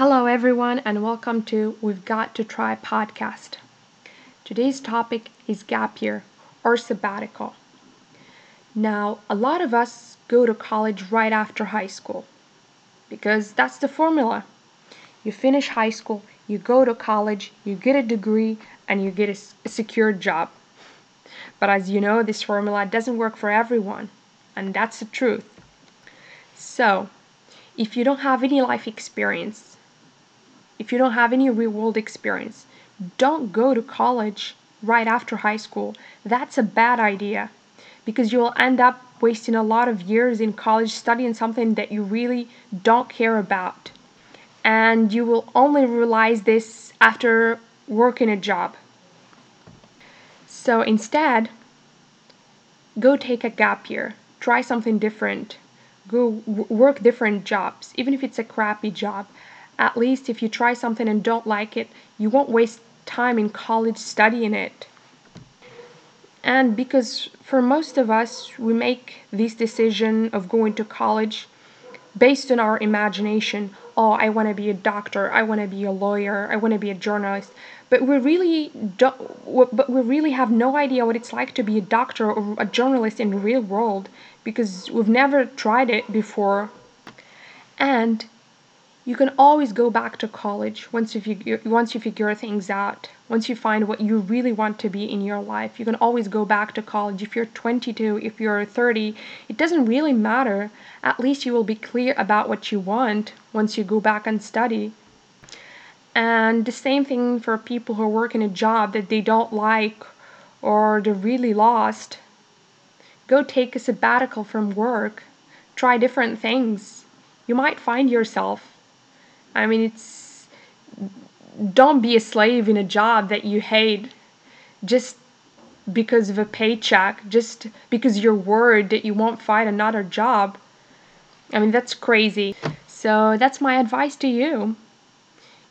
Hello, everyone, and welcome to We've Got to Try podcast. Today's topic is gap year or sabbatical. Now, a lot of us go to college right after high school because that's the formula. You finish high school, you go to college, you get a degree, and you get a, a secure job. But as you know, this formula doesn't work for everyone, and that's the truth. So, if you don't have any life experience, if you don't have any real world experience, don't go to college right after high school. That's a bad idea because you'll end up wasting a lot of years in college studying something that you really don't care about. And you will only realize this after working a job. So instead, go take a gap year, try something different, go work different jobs, even if it's a crappy job at least if you try something and don't like it, you won't waste time in college studying it. And because for most of us, we make this decision of going to college based on our imagination. Oh, I want to be a doctor. I want to be a lawyer. I want to be a journalist. But we really don't. But we really have no idea what it's like to be a doctor or a journalist in the real world because we've never tried it before. And you can always go back to college once you figure once you figure things out. Once you find what you really want to be in your life you can always go back to college. If you're 22 if you're 30 it doesn't really matter. At least you will be clear about what you want once you go back and study. And the same thing for people who work in a job that they don't like or they're really lost. Go take a sabbatical from work. Try different things. You might find yourself I mean, it's don't be a slave in a job that you hate just because of a paycheck, just because you're worried that you won't find another job. I mean, that's crazy. So, that's my advice to you.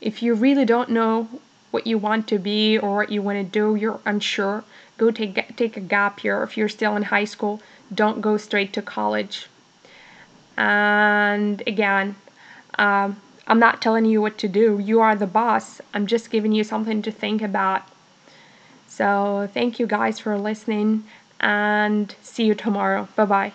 If you really don't know what you want to be or what you want to do, you're unsure, go take take a gap year. If you're still in high school, don't go straight to college. And again, um, I'm not telling you what to do. You are the boss. I'm just giving you something to think about. So, thank you guys for listening and see you tomorrow. Bye bye.